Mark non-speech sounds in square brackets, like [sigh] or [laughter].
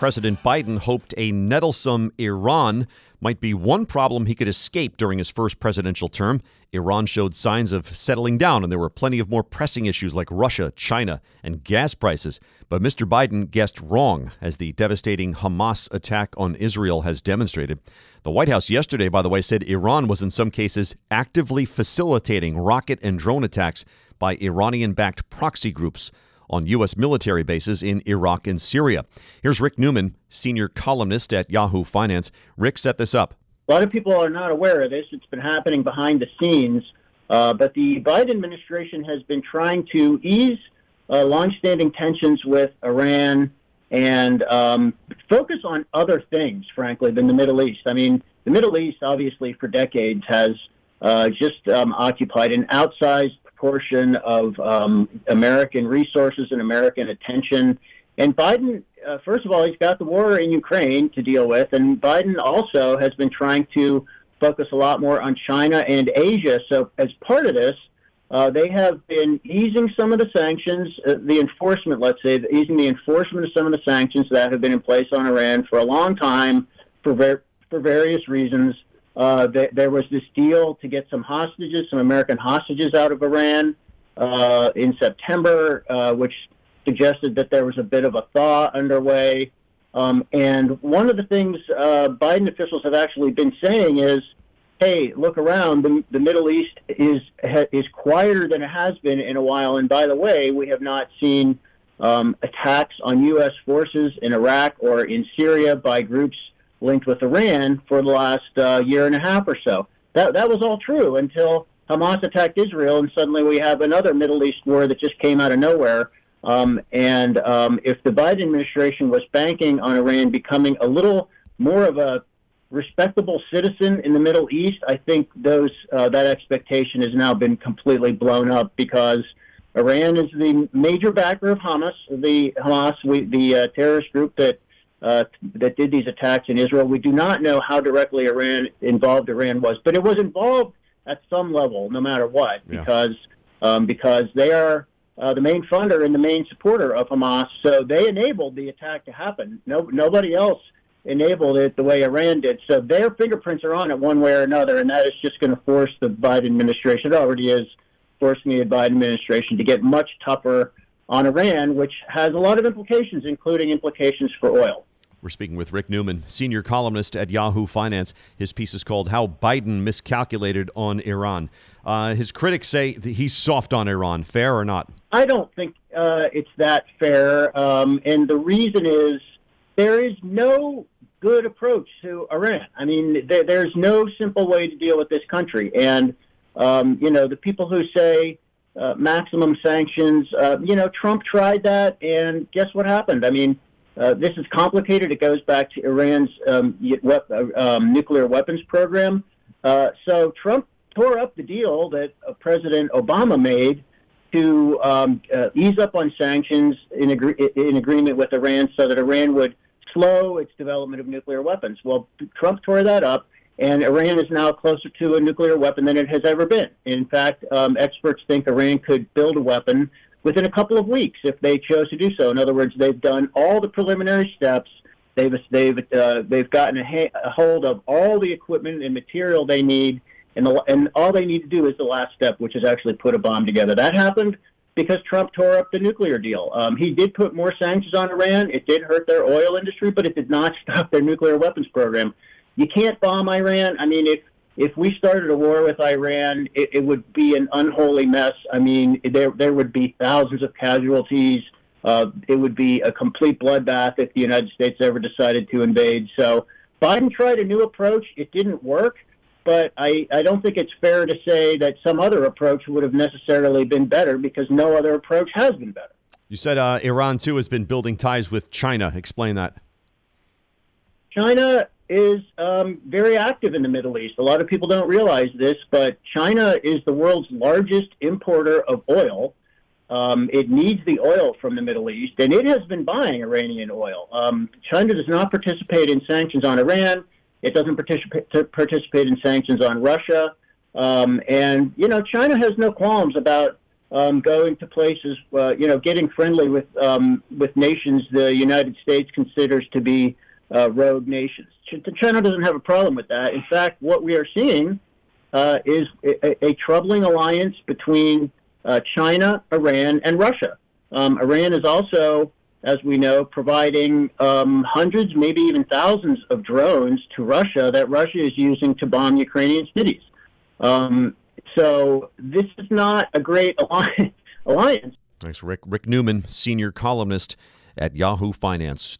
President Biden hoped a nettlesome Iran might be one problem he could escape during his first presidential term. Iran showed signs of settling down, and there were plenty of more pressing issues like Russia, China, and gas prices. But Mr. Biden guessed wrong, as the devastating Hamas attack on Israel has demonstrated. The White House yesterday, by the way, said Iran was in some cases actively facilitating rocket and drone attacks by Iranian backed proxy groups on U.S. military bases in Iraq and Syria. Here's Rick Newman, senior columnist at Yahoo Finance. Rick set this up. A lot of people are not aware of this. It's been happening behind the scenes. Uh, but the Biden administration has been trying to ease uh, longstanding tensions with Iran and um, focus on other things, frankly, than the Middle East. I mean, the Middle East, obviously, for decades has uh, just um, occupied an outsized portion of um, American resources and American attention. And Biden, uh, first of all, he's got the war in Ukraine to deal with, and Biden also has been trying to focus a lot more on China and Asia. So, as part of this, uh, they have been easing some of the sanctions, uh, the enforcement, let's say, easing the enforcement of some of the sanctions that have been in place on Iran for a long time for, ver- for various reasons. Uh, th- there was this deal to get some hostages, some American hostages out of Iran uh, in September, uh, which suggested that there was a bit of a thaw underway. Um, and one of the things uh, Biden officials have actually been saying is, "Hey, look around. The, the Middle East is is quieter than it has been in a while. And by the way, we have not seen um, attacks on U.S. forces in Iraq or in Syria by groups." Linked with Iran for the last uh, year and a half or so. That that was all true until Hamas attacked Israel, and suddenly we have another Middle East war that just came out of nowhere. Um, and um, if the Biden administration was banking on Iran becoming a little more of a respectable citizen in the Middle East, I think those uh, that expectation has now been completely blown up because Iran is the major backer of Hamas, the Hamas, we, the uh, terrorist group that uh, that did these attacks in Israel. We do not know how directly Iran involved Iran was, but it was involved at some level, no matter what, yeah. because um, because they are uh, the main funder and the main supporter of Hamas. So they enabled the attack to happen. No, nobody else enabled it the way Iran did. So their fingerprints are on it one way or another, and that is just going to force the Biden administration. It already is forcing the Biden administration to get much tougher on Iran, which has a lot of implications, including implications for oil. We're speaking with Rick Newman, senior columnist at Yahoo Finance. His piece is called How Biden Miscalculated on Iran. Uh, his critics say he's soft on Iran. Fair or not? I don't think uh, it's that fair. Um, and the reason is there is no good approach to Iran. I mean, there, there's no simple way to deal with this country. And, um, you know, the people who say, uh, maximum sanctions. Uh, you know, Trump tried that, and guess what happened? I mean, uh, this is complicated. It goes back to Iran's um, uh, um, nuclear weapons program. Uh, so Trump tore up the deal that uh, President Obama made to um, uh, ease up on sanctions in, agree- in agreement with Iran so that Iran would slow its development of nuclear weapons. Well, Trump tore that up, and Iran is now closer to a nuclear weapon than it has ever been. In fact, um, experts think Iran could build a weapon within a couple of weeks if they chose to do so. In other words, they've done all the preliminary steps. They've they've uh, they've gotten a, ha- a, hold of all the equipment and material they need, and the, and all they need to do is the last step, which is actually put a bomb together. That happened because Trump tore up the nuclear deal. Um, he did put more sanctions on Iran. It did hurt their oil industry, but it did not [laughs] stop their nuclear weapons program. You can't bomb Iran. I mean, if if we started a war with Iran, it, it, would be an unholy mess. I mean, there there would be thousands of casualties. Uh, it would be a complete bloodbath if the United States ever decided to invade. So Biden tried a new approach. It didn't work, but I, I don't think it's fair to say that some other approach would have necessarily been better because no other approach has been better. You said uh, Iran, too, has been building ties with China. Explain that. China is um, very active in the Middle East. A lot of people don't realize this, but China is the world's largest importer of oil. Um, it needs the oil from the Middle East, and it has been buying Iranian oil. Um, China does not participate in sanctions on Iran. It doesn't participate, participate in sanctions on Russia. Um, and, you know, China has no qualms about um, going to places, uh, you know, getting friendly with um, with nations the United States considers to be uh, rogue nations. China doesn't have a problem with that. In fact, what we are seeing uh, is a, a, troubling alliance between uh, China, Iran, and Russia. Um, Iran is also, as we know, providing um, hundreds, maybe even thousands of drones to Russia that Russia is using to bomb Ukrainian cities. Um, so this is not a great [laughs] alliance. Thanks, Rick. Rick Newman, senior columnist at Yahoo Finance.